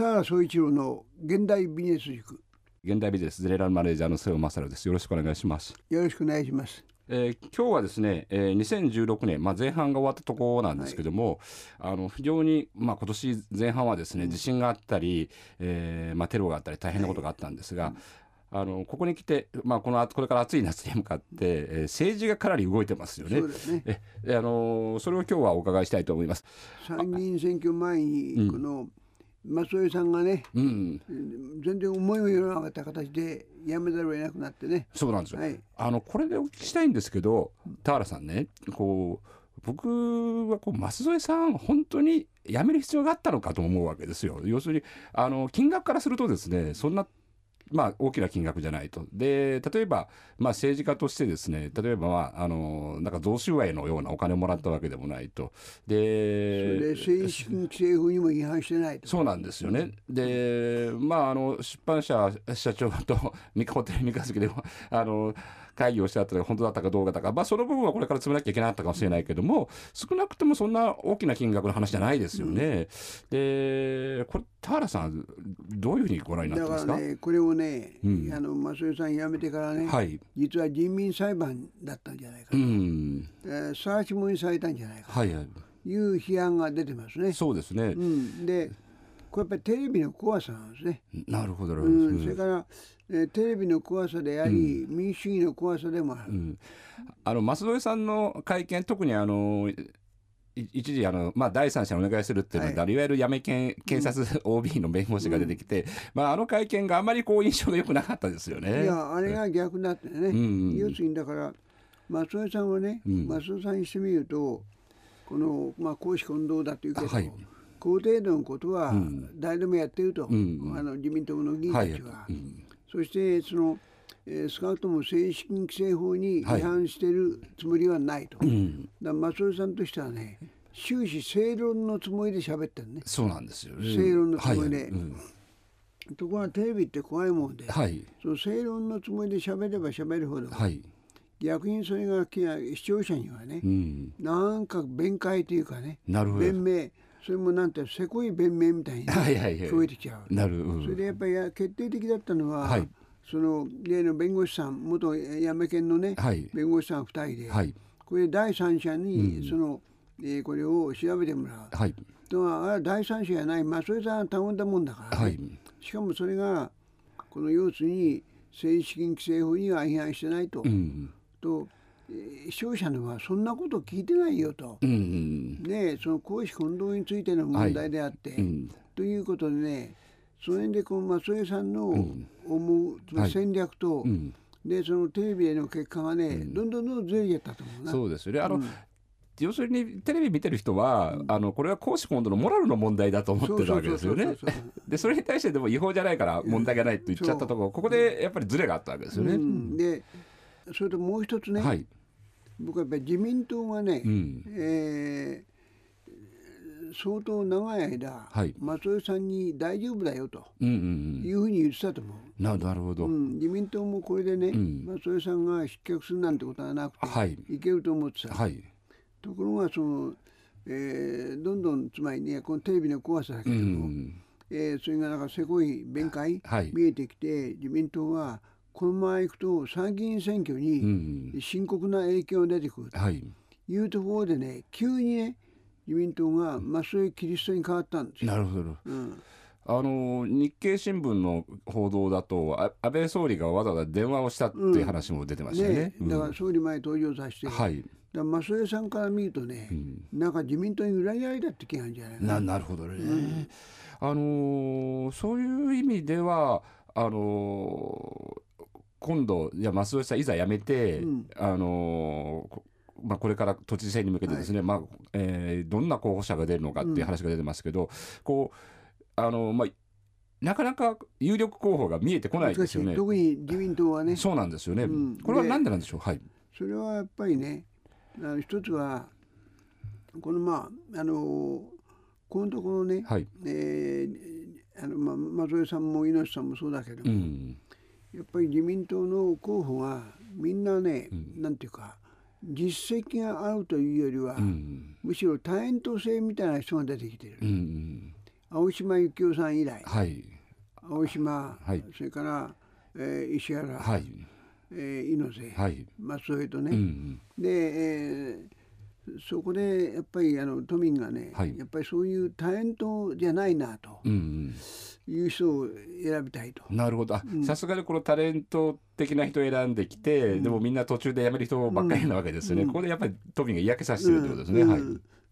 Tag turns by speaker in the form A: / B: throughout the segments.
A: 田原総一郎の現代ビジネス塾。
B: 現代ビジネスゼネラルマネージャーの瀬尾正です。よろしくお願いします。
A: よろしくお願いします。
B: えー、今日はですね、えー、2016年、まあ、前半が終わったところなんですけども、はい、あの非常に、まあ、今年前半はですね地震があったり、えーまあ、テロがあったり大変なことがあったんですが、はいあのここに来て、まあ、このこれから暑い夏に向かって、えー、政治がかなり動いてますよね。
A: そうですね。
B: えあのそれを今日はお伺いしたいと思います。
A: 参議院選挙前にこの、松江さんがね、うん、全然思いもよらなかった形で辞めざるを得なくなってね。
B: そうなんですよ。はい、あのこれでお聞きしたいんですけど、田原さんね、こう僕はこう舛添さん本当に辞める必要があったのかと思うわけですよ。要するにあの金額からするとですね、そんなまあ、大きな金額じゃないと。で、例えば、まあ、政治家としてですね、例えば、まあ、あの、なんか贈収賄のようなお金をもらったわけでもないと。
A: で、それで政治規制法にも違反してないと。
B: そうなんですよね。で、まあ、あの、出版社社長と三河テ三日月でも、あの、会議をしてあったら本当だったかどうかとか、まあ、その部分はこれから詰めなきゃいけなかったかもしれないけども、少なくともそんな大きな金額の話じゃないですよね。うん、で、これ、田原さん、どういうふうにご覧になってますか？
A: だからね、これをね、うん、あの増井さん辞めてからね、はい、実は人民裁判だったんじゃないかと、うん、えー、サーチモにされたんじゃないかと。いう批判が出てますね。
B: そうですね、
A: うん、でこれやっぱりテレビの怖さなんですね。
B: なるほど、う
A: ん、それから、えー、テレビの怖さであり、うん、民主主義の怖さでもある。うん、
B: あの増添さんの会見特にあの一時あの、まあ、第三者にお願いするっていうのは、はい、いわゆる辞め検検察 OB の弁護士が出てきて、うん、まあ、あの会見があまりこう印象が良くなかったですよね。
A: いやあれが逆だってね、うん、要するにだから松江さんはね、うん、松江さんにしてみるとこの、まあ、公私混同だというけど、はい、高程度のことは誰でもやってると、うん、あの自民党の議員たちは。はい、そしてそのえー、少なくとも政治規制法に違反しているつもりはないと、はいうん、だ松尾さんとしてはね終始正論のつもりで喋ってるね。
B: そうなんですよ、
A: ね、正論のつもりで、はい。うん、ところがテレビって怖いもんで、はい、その正論のつもりで喋れば喋るほど、はい、逆にそれが視聴者にはね、うん、なんか弁解というかね弁明それもなんてせこい弁明みたいに 聞こえてきちゃう、なる、それでやっぱり決定的だったのは、はい、その例の弁護士さん元やめ県のね、はい、弁護士さん2人で、はい、これ第三者にその、うん、えー、これを調べてもらう。はい、とはあ第三者じゃない。まあそれさ頼んだもんだから、ね、はい、しかもそれがこの要するに政治資金規正法には違反してないと。うん、と視聴者のはそんなこと聞いてないよと、うんうん、でその公私混同についての問題であって、はいうん、ということでねその辺でこの松江さんの思う、戦略と、でそのテレビへの結果がね、どん。どんどんどんずれてったと思うな。
B: そうですよね。あの、要するにテレビ見てる人は、あのこれは公私混同のモラルの問題だと思ってるわけですよね。でそれに対してでも違法じゃないから問題がないと言っちゃったところここでやっぱりずれがあったわけですよね。うん、
A: でそれともう一つね、はい、僕はやっぱり自民党がね、うん、え相当長い間、はい、松尾さんに大丈夫だよというふうに言ってたと思う。
B: なるほど、うん、
A: 自民党もこれでね、うん、松尾さんが失脚するなんてことはなくて、はい、いけると思ってた。はい、ところがその、えー、どんどんつまりねこのテレビの怖さだけども、うん、えー、それがなんかせこい弁解、はい、見えてきて自民党はこのままいくと参議院選挙に深刻な影響が出てくると。い。うところでね急にね自民党が増井キリストに変わったんです
B: なるほど、うん、あの日経新聞の報道だと安倍総理がわざわざ電話をしたっていう話も出てましたよね。
A: うん。ね、だから総理前登場させて、はい、だ増江さんから見るとね、うん、なんか自民党に裏切られたって気があるんじゃない
B: ななるほどね、うん、あのー、そういう意味ではあのー、今度いや増江さんいざ辞めて、あのーまあ、これから都知事選に向けてですね、はい、まあえー、どんな候補者が出るのかっていう話が出てますけど、うん、こうあのまあなかなか有力候補が見えてこないですよね。
A: 特に自民党はね。
B: そうなんですよね。うん、これはなんでなんでしょう？はい。
A: それはやっぱりね、あの一つはこのまああのこのところね、はい、えー、あのまあ松江さんも猪瀬さんもそうだけども、うん、やっぱり自民党の候補がみんなね、うん、なんていうか。実績があるというよりは、うん、むしろタレント性みたいな人が出てきてる、うん、青島幸男さん以来、はい、青島、はい、それから、えー、石原、はい。えー、猪瀬、はい、松添とね、うんうん、で、えー、そこでやっぱりあの都民がね、はい、やっぱりそういうタレントじゃないなと。うんうんいう人を選びたいと。
B: なるほど。さすがにこのタレント的な人を選んできて、うん、でもみんな途中で辞める人ばっかりなわけですよね。うん、ここでやっぱり都民が嫌気させてるってことですね。はい。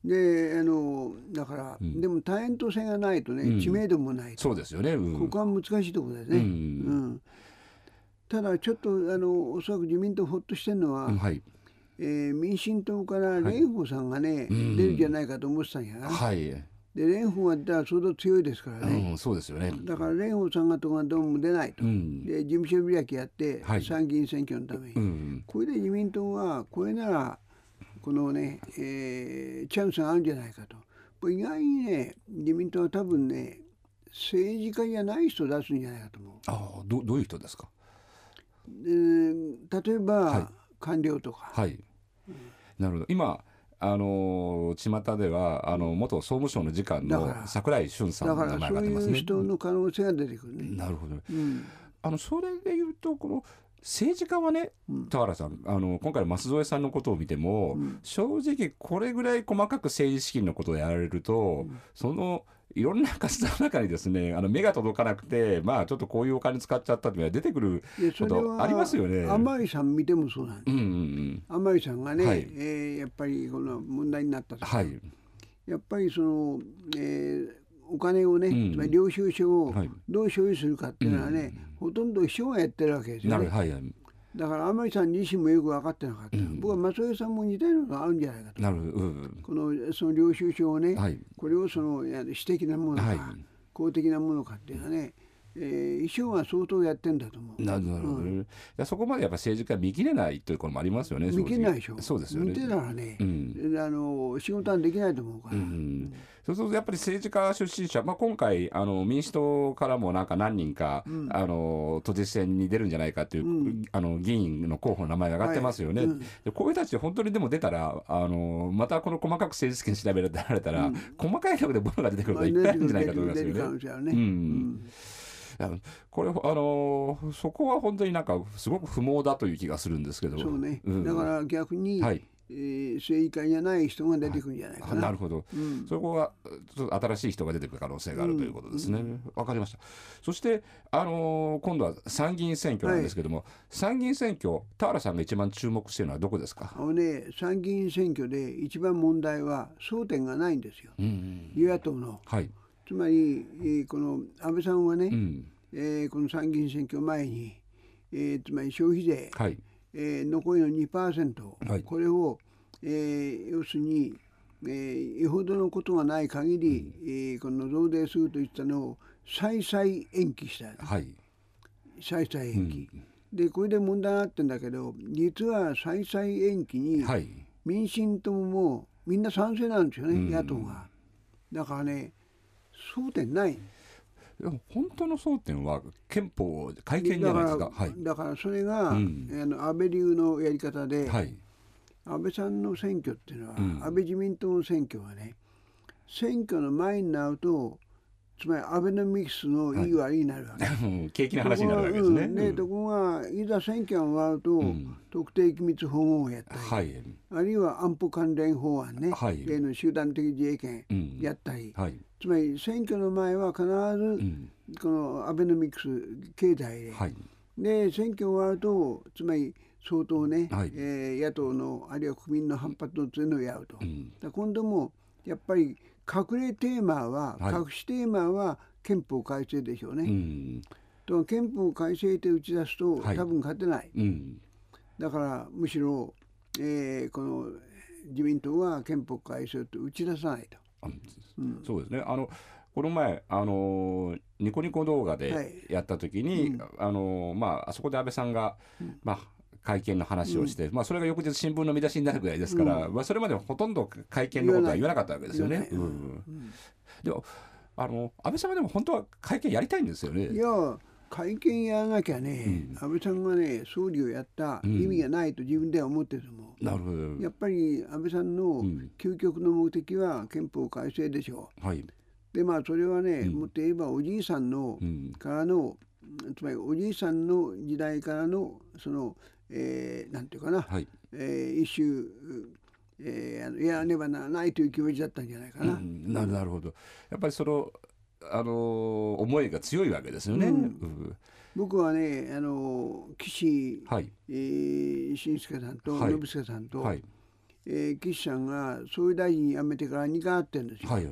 A: であのだから、うん、でもタレント性がないとね、うん、知名度もない
B: そうですよね、
A: うん、ここは難しいところですね、うん。ただちょっとあのおそらく自民党ほっとしてるのは、はい。えー、民進党から蓮舫さんがね、はい、出るんじゃないかと思ってたんやな、はい、で蓮舫は相当強いですからね、
B: そうですよね
A: だから蓮舫さんがとかどうも出ないと、で事務所開きやって、はい、参議院選挙のために、これで自民党はこれならこのね、えー、チャンスがあるんじゃないかと。意外にね、自民党は多分ね、政治家じゃない人を出すんじゃないかと思う。
B: ああ、どどういう人ですか？
A: えー、例えば、はい、官僚とか。
B: はい。うん、なるほど。今。あの巷ではあの元総務省の次官の櫻井俊さんの名前が出ますね。そういう
A: 人の可能性が出てくる
B: ね。なるほど。うん、あのそれでいうとこの政治家はね、田原さん、あの今回の舛添さんのことを見ても、うん、正直、これぐらい細かく政治資金のことをやられると、うん、そのいろんな活動の中にですね あの目が届かなくて、まあ、ちょっとこういうお金使っちゃったっていうのが出てくることありますよね。
A: 甘井さん見てもそうなんです、うんうんうん、甘井さんがね、はい、えー、やっぱりこの問題になったと、はい、やっぱりその、えー、お金をね、つまり領収書をどう処理するかっていうのはね、ほとんど秘書がやってるわけですよね。はいはいだから甘利さん自身もよく分かってなかった、うん、僕は松江さんも似たようなのがあるんじゃないかと。なるうん、このその領収書をね、はい、これをその私的なものか、はい、公的なものかっていうのはね、えー、衣装は相当やってんだと思う。
B: なるほど、うん、そこまでやっぱ政治家見切れないということもありますよね。
A: 見切れないでしょ。
B: そうですよね。
A: 見てたらね、うん、あの仕事はできないと思うから。うん、
B: そうするとやっぱり政治家出身者、まあ今回あの民主党からもなんか何人か、うん、あの都知事選に出るんじゃないかという、あの議員の候補の名前が上がってますよね。はい、でこういう人たち本当にでも出たらあのまたこの細かく政治資金調べられたら、細かいところで物が出てくるといっぱいあるんじゃないかと思いますよね。うんこれあのー、そこは本当になんかすごく不毛だという気がするんですけど。
A: そうね、うん、だから逆に、はい。えー、政治家じゃない人が出てくるんじゃないかな。
B: なるほど、う。ん、そこはちょっと新しい人が出てくる可能性があるということですね。わ、うん、かりました。そして、あのー、今度は参議院選挙なんですけども、はい、参議院選挙、田原さんが一番注目しているのはどこですか？
A: あの、ね、参議院選挙で一番問題は争点がないんですよ、うんうん、与野党の。はいつまりこの安倍さんはね、うん、えー、この参議院選挙前に、えー、つまり消費税、はい、えー、残りの2%、はい、これを、えー、要するに、えー、よほどのことがない限り、うん、えー、この増税するといったのを再々延期した、はい、再々延期、うん、でこれで問題があってんだけど実は再々延期に民進党もみんな賛成なんですよね、うん、野党が。だからね争点ない。
B: でも本当の争点は憲法改憲じゃないですか。
A: はい、だからそれが、うん、あの安倍流のやり方で、はい、安倍さんの選挙っていうのは、うん、安倍自民党の選挙はね選挙の前になるとつまりアベノミクスのいい悪いになるわけ、は
B: い、景気の話になるわけですね。
A: で、とこがいざ選挙が終わると、うん、特定機密保護をやったり、はい、あるいは安保関連法案ね、はい、例の集団的自衛権やったり、うんはい、つまり選挙の前は必ずこのアベノミクス経済で、はい、で選挙終わるとつまり相当ね、はい、えー、野党のあるいは国民の反発を強いのをやると、うん、今度もやっぱり隠れテーマは、はい、隠しテーマは憲法改正でしょうね。うん、と憲法改正って打ち出すと、はい、多分勝てない、うん、だからむしろ、えー、この自民党は憲法改正と打ち出さないと。
B: うん、そうですね。あのこの前、あのー、ニコニコ動画でやった時に、はい、あのー、まあ、あそこで安倍さんが、まあ、会見の話をして、うん、まあ、それが翌日新聞の見出しになるぐらいですから、うん、まあ、それまでほとんど会見のことは言わなかったわけですよね。うん、でもあの安倍さんはでも本当は会見やりたいんですよね。
A: いや会見やらなきゃね、うん、安倍さんがね総理をやった意味がないと自分では思ってると思う、なるほど。やっぱり安倍さんの究極の目的は憲法改正でしょう、はい、でまあそれはね、もっと言えばおじいさんのからの、つまりおじいさんの時代からのその、えー、なんていうかな、はい、えー、一種えー、あのやらねばならないという気持ちだったんじゃないかな。うん、
B: なるほど。やっぱりそのあの思いが強いわけですよね。うん、
A: 僕はねあの岸、はい。えー、新助さんと信助さんと、はい。えー、岸さんが総理大臣辞めてから2回会ってるんですよ。はい、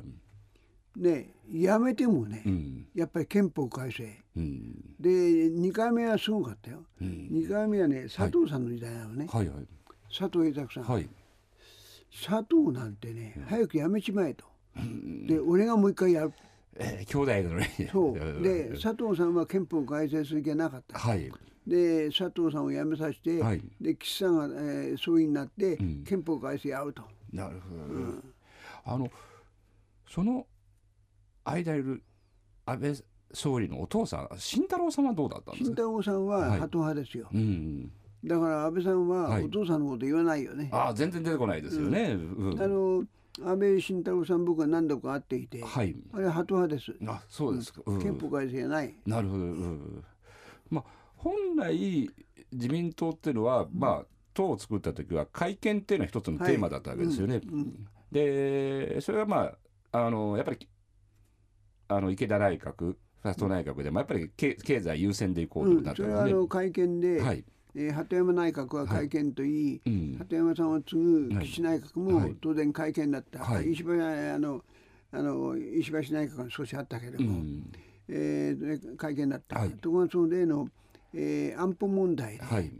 A: で辞めてもね、うん、やっぱり憲法改正、うん、で2回目はすごかったよ、うん、2回目はね佐藤さんの時代なのね、はいはい。はい、佐藤栄作さん、はい、佐藤なんてね、早く辞めちまえと、で俺がもう一回やる。
B: えー、兄弟のね。
A: そう。で佐藤さんは憲法改正する気はなかった、はい、で佐藤さんを辞めさせて、はい、で岸さんが、えー、総理になって、うん、憲法改正やると。
B: なるほど、うん、あのその間いる安倍総理のお父さん慎太郎さんはどうだったんですか？
A: 慎太郎さんはハト派ですよ、はい、うん。だから安倍さんはお父さんのこと言わないよね。
B: はい、あ全然出てこないですよね。
A: うん、あの安倍晋太郎さん僕は何度か会っていて、はい、あれハト派です。
B: あそうですか、
A: うん、憲法改正じゃない。
B: なるほど。うん、まあ本来自民党っていうのは、まあ党を作った時は会見っていうのは一つのテーマだったわけですよね。はい。うん、でそれはまああのやっぱりあの池田内閣ファースト内閣でもやっぱり経済優先でいこうとなったので、ね、それはあの
A: 会見で、はい。えー、鳩山内閣は会見といい、はい。うん、鳩山さんを継ぐ岸内閣も当然会見だった、はい、石橋あのあの石橋内閣が少しあったけれども、うん、えー、会見だった、はい、ところがその例の、えー、安保問題で、はい、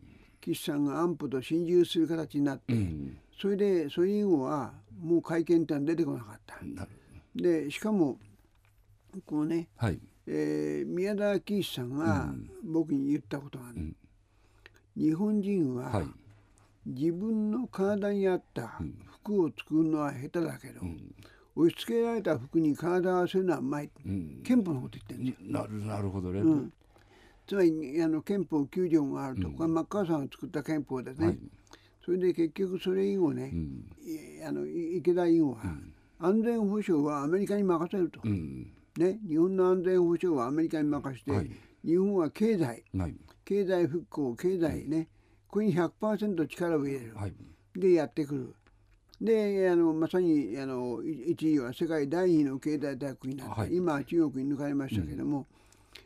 A: 岸さんが安保と心中する形になって、うん、それでそれ以後はもう会見ってのは出てこなかった。でしかもこうね、はい、えー、宮田喜一さんが僕に言ったことがある、うん。日本人は自分の体に合った服を作るのは下手だけど、押し付けられた服に体を合わせるのはうまい、うん、憲法のこと言ってるんですよ。なる
B: なるほどね、うん、
A: つまりあの憲法9条があると、これマッカーサーが作った憲法ですね、はい、それで結局それ以後ね、あの池田以後は、安全保障はアメリカに任せると、ね、日本の安全保障はアメリカに任せて、はい、日本は経済、はい。経済復興経済ね、これに100%力を入れる、はい、でやってくる。であのまさにあの一時は世界第二の経済大国になって、はい、今は中国に抜かれましたけども、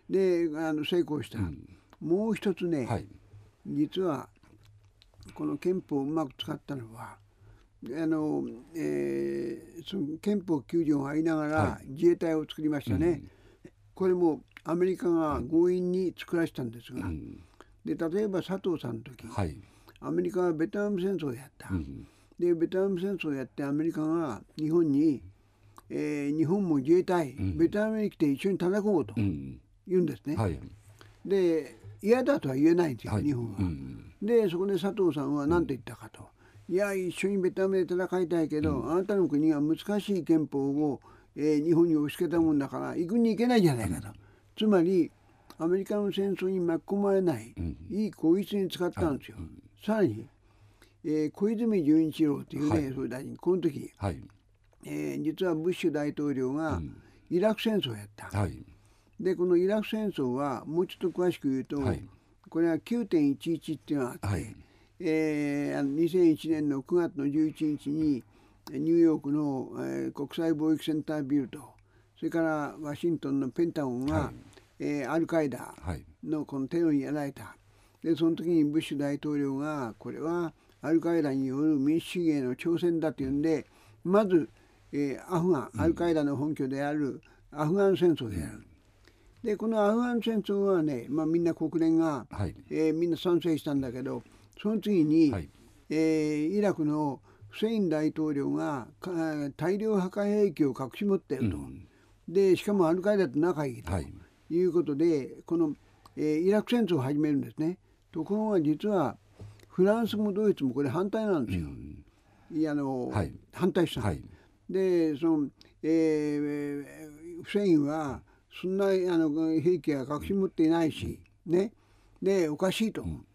A: うん、であの成功した、うん、もう一つね、はい、実はこの憲法をうまく使ったのはあの、えー、その憲法9条がありながら自衛隊を作りましたね。うん、これもアメリカが強引に作らせたんですが、うん、で例えば佐藤さんの時、はい、アメリカはベトナム戦争をやった、うん、でベトナム戦争をやってアメリカが日本に、えー、日本も自衛隊、うん、ベトナムに来て一緒に戦おうと言うんですね。はい、で嫌だとは言えないんですよ、はい、日本は。でそこで佐藤さんは何て言ったかと。いや一緒にベトナムで戦いたいけど、あなたの国は難しい憲法を、えー、日本に押し付けたもんだから行くに行けないじゃないかと。つまりアメリカの戦争に巻き込まれない、うん、いい口実に使ったんですよ。うん、さらに、えー、小泉純一郎というね、はい、総理大臣この時、はい、えー、実はブッシュ大統領がイラク戦争をやった。はい、でこのイラク戦争はもうちょっと詳しく言うと、これは9.11っていうのがあって、はい、えー、2001年の9月の11日にニューヨークの、えー、国際貿易センタービルとそれからワシントンのペンタゴンが、はい、えー、アルカイダのこのテロにやられた。でその時にブッシュ大統領がこれはアルカイダによる民主主義への挑戦だというんでまず、えー、アフガンアルカイダの本拠であるアフガン戦争である。でこのアフガン戦争はね、まあ、みんな国連が、はい、えー、みんな賛成したんだけどその次に、はい、えー、イラクのフセイン大統領が大量破壊兵器を隠し持っていると。うん。でしかもアルカイダと仲いいとい。うことで、はい、この、えー、イラク戦争を始めるんですね。ところが実はフランスもドイツもこれ反対なんですよ。うん、いやあの、はい、反対した、はい、でその、えー、フセインはそんなあの兵器は隠し持っていないし、ね。でおかしいと。うん、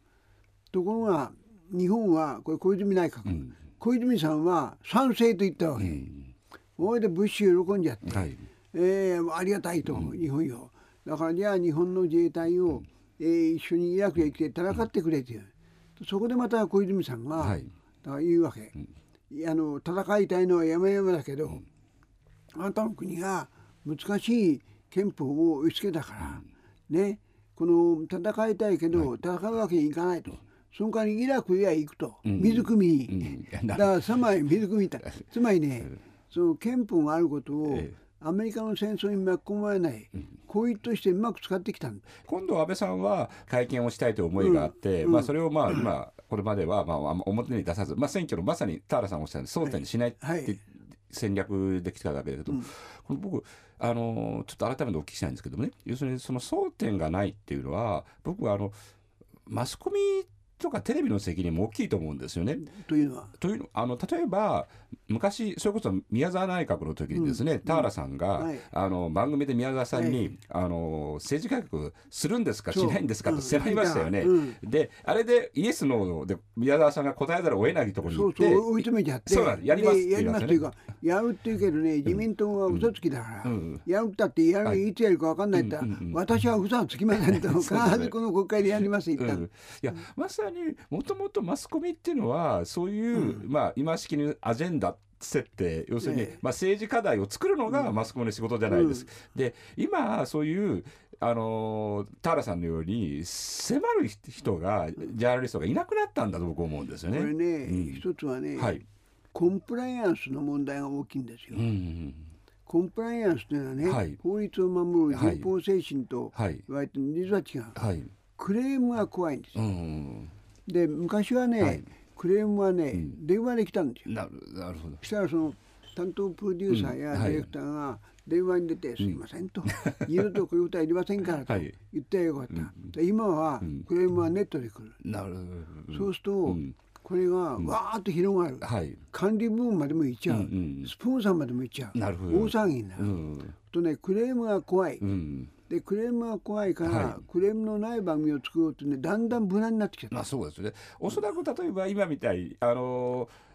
A: ところが日本はこれ小泉内閣、うん、小泉さんは賛成と言ったわけ。うん、それで物資喜んじゃって。はい。えー、ありがたいと、日本よ。だからじゃあ日本の自衛隊を、えー、一緒にイラクへ来て戦ってくれという、そこでまた小泉さんが、はい、だから言うわけ、あの戦いたいのはやめやめだけど、あなたの国が難しい憲法を押し付けたから、ね。この戦いたいけど、戦うわけにいかないと。その代わりイラクへ行くと、水汲みに、だからさま水汲みた。つまりね、その憲法があることを、アメリカの戦争に巻き込まれない、こういうとしてうまく使ってきた
B: 今度安倍さんは会見をしたいという思いがあって、うん、まあ、それをまあ今これまではまあ表に出さず、まあ、選挙のまさに田原さんおっしゃる争点にしないって戦略できたわけだけど、はいはい、この僕あのちょっと改めてお聞きしたいんですけどもね。要するにその争点がないっていうのは僕はあのマスコミとかテレビの責任も大きいと思うんですよね。
A: というのは？
B: というのあの例えば昔それこそ宮沢内閣の時にですね、うん、田原さんが、はい、あの番組で宮沢さんに、はい、あの政治改革するんですかしないんですかと迫りましたよね。うん、であれでイエスノーで宮沢さんが答えざるを得ないところに行ってそう
A: そう追い詰めちゃって。
B: そうなんやります
A: やりますというかやるっていうけどね自民党は嘘つきだから、うん、やるったってやる、はい、いつやるか分かんないって、私は嘘はつきませんと必ず この国会でやります言った、い
B: やまさにもともとマスコミっていうのはそういう、まあ今式にアジェンダ設定要するに、まあ、政治課題を作るのがマスコミの仕事じゃないです。うん、で今そういうあの田原さんのように迫る人がジャーナリストがいなくなったんだと僕思うんですよね。
A: これね、うん、一つはね、はい、コンプライアンスの問題が大きいんですよ。うんうんコンプライアンスというのはね、はい、法律を守る立法精神と言われて実は違う、はい、クレームが怖いんですよ。うんで昔はね、はい、クレームはね、うん、電話で来たんですよ。なるほど。したらその担当プロデューサーやディレクターが電話に出て「すいません」と「二度とこういうことはいりませんから」と。言ってよかった、今はクレームはネットで来る、なるそうすると、これがわーっと広がる、はい、管理部門までも行っちゃう、うんうん、スポンサーまでも行っちゃう。大騒ぎになる、うん、とねクレームが怖い、うんでクレームが怖いから、はい、クレームのない番組を作ろうってねだんだん無難になってきちゃった。まあ
B: そうですね。おそらく例えば今みたいあのー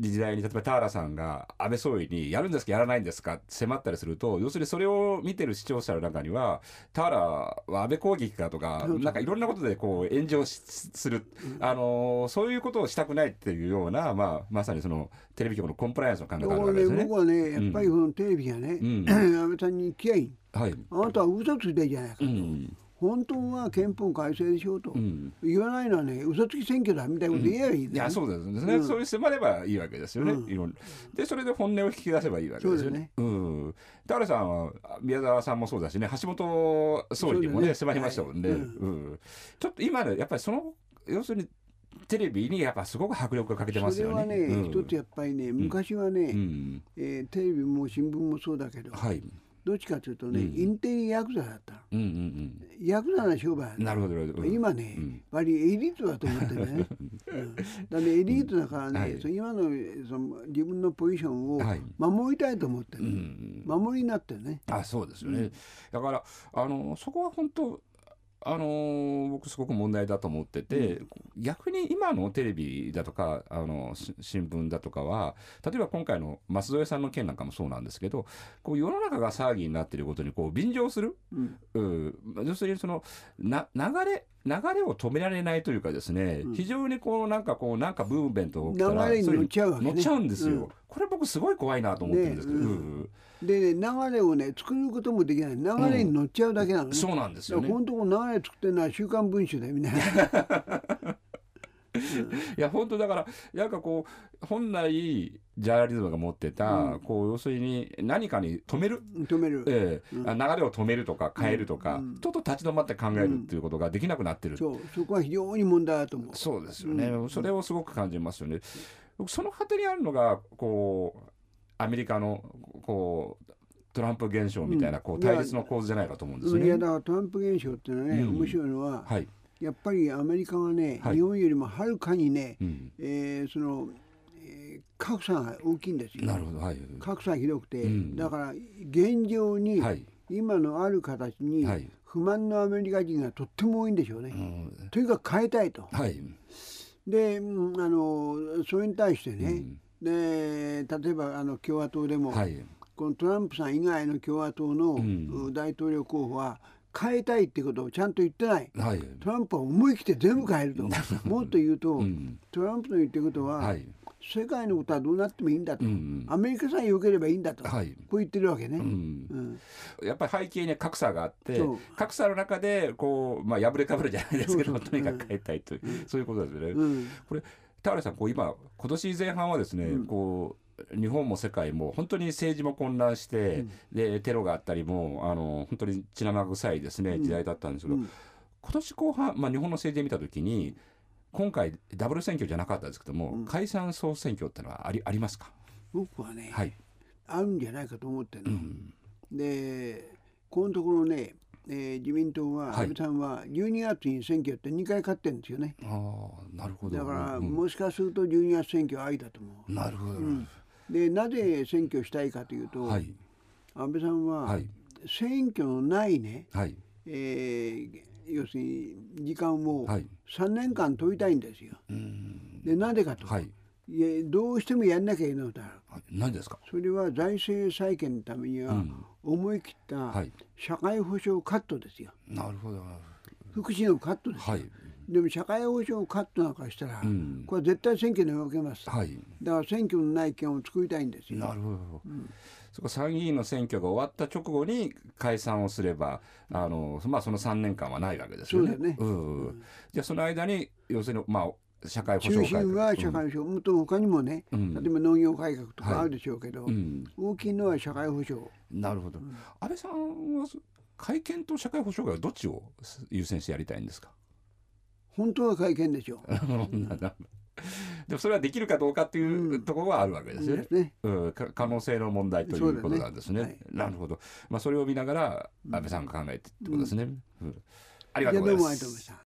B: 時代に例えば田原さんが安倍総理にやるんですかやらないんですか迫ったりすると要するにそれを見てる視聴者の中には田原は安倍攻撃かとかなんかいろんなことでこう炎上する、あのー、そういうことをしたくないっていうような、まあ、まさにそのテレビ局のコンプライアンスの考え方
A: がですね。僕はねやっぱりこのテレビがね、うん、安倍さんに気合い、はい、あなたは嘘ついてるじゃないかと。うん。本当は憲法改正でしょうと、うん、言わないのはね嘘つき選挙だみたいなこと言えばいい、ね。うん、い
B: やそうです。ね、うん、そういう迫ればいいわけですよね、いろんでそれで本音を引き出せばいいわけですよね。ね。うん、田原さんは宮沢さんもそうだしね橋本総理にもね、ね、迫りましたもんね、はい、うん。ちょっと今ねやっぱりその要するにテレビにやっぱすごく迫力をかけてますよね。
A: それはね、うん、一つやっぱりね昔はね、うん、えー、テレビも新聞もそうだけど、はいどっちかというとね、うん、インテリヤクザだった、うんうんうん、ヤクザな商売
B: なるほど、う
A: ん、今ね、うん、割エリートだと思ってね、うん、だねエリートだからね、はい、その今のその自分のポジションを守りたいと思ってね、はい、守りになってね。
B: あそうですよね、だからあのそこは本当あのー、僕すごく問題だと思ってて、うん、逆に今のテレビだとかあの新聞だとかは例えば今回の舛添さんの件なんかもそうなんですけどこう世の中が騒ぎになっていることにこう便乗する、うん、要するにそのな流れ流れを止められないというかですね、うん、非常にこうなんかこうなんかブームベント起きたら
A: 流れに乗っちゃう
B: ね、乗っちゃうんですよ、うん、これ僕すごい怖いなと思ってるんですけど、ねうん、
A: で、ね、流れをね作ることもできない。流れに乗っちゃうだけなのね、
B: そうなんですよね。
A: 本当この流れ作ってるのは「週刊文春」だよみたいな。
B: いや本当だからなんかこう本来ジャーナリズムが持ってた、うん、こう要するに何かに止める。
A: 止める、
B: ええ、うん、流れを止めるとか変えるとか、うん、ちょっと立ち止まって考えるっていうことができなくなってる、
A: そう。そこは非常に問題だと思う。
B: そうですよね、それをすごく感じますよねその果てにあるのがこうアメリカのこうトランプ現象みたいなこう対立の構図じゃないかと思うんですよね。いや
A: だからトランプ現象っていうのはね、面白いのは、はい。やっぱりアメリカはね、はい、日本よりもはるかにね、うん、えー、その、えー、格差が大きいんですよ。
B: なるほど、はい、
A: 格差がひどくて、うん、だから現状に、はい、今のある形に不満のアメリカ人がとっても多いんでしょうね。うん、とにかく変えたいと。はい、で、あのそれに対してね、で例えばあの共和党でも、はい。このトランプさん以外の共和党の大統領候補は変えたいってことをちゃんと言ってない、はい、トランプは思い切って全部変えると。もっと言うと、うん、トランプの言ってることは、はい、世界のことはどうなってもいいんだと、うんうん、アメリカさえ良ければいいんだと、はい、こう言ってるわけね、うん
B: うん、やっぱり背景に格差があって格差の中でこう、まあ、破れかぶるじゃないですけどとにかく変えたいという、そういうことですよね。これ田原さんこう今今年前半はですね、こう日本も世界も本当に政治も混乱して、うん、でテロがあったりもあの本当に血生臭いですね時代だったんですけど、うん、今年後半、まあ、日本の政治で見た時に今回ダブル選挙じゃなかったですけども、うん、解散総選挙ってのはありありますか？
A: 僕はね、はい、あるんじゃないかと思ってるの、でこのところねえー、自民党は、安倍さんは12月に選挙って2回勝ってるんですよね。
B: あなるほど。
A: だから、うん、もしかすると12月選挙はありだと思
B: う。なるほど、う
A: ん、でなぜ選挙したいかというと、はい、安倍さんは、選挙のないね、はい、えー、要するに時間を3年間取りたいんですよ。でなぜかと、はい、いやどうしてもやんなきゃいけないことあ
B: る。何ですか？
A: それは財政再建のためには、思い切った社会保障カットですよ。
B: なるほど。
A: 福祉のカットですよ。はいでも社会保障カットなんかしたら、うん、これ絶対選挙に分けます、はい、だから選挙のない権を作りたいんですよ。
B: なるほど、うん、そこ参議院の選挙が終わった直後に解散をすればあの、まあ、その3年間はないわけですよね。ね。うん、じゃあその間に要するに、まあ、社会保障
A: 中心は社会保障、もっと他にもね、例えば農業改革とかあるでしょうけど、はい、大きいのは社会保障。
B: なるほど、安倍さんは会見と社会保障がどっちを優先してやりたいんですか？
A: 本当は会見でしょ う。
B: でもそれはできるかどうかっていうところはあるわけですよね。うん、可能性の問題ということなんですね。ねはい、なるほど。まあそれを見ながら安倍さんが考えてってことですね。うん、ありがとうございます。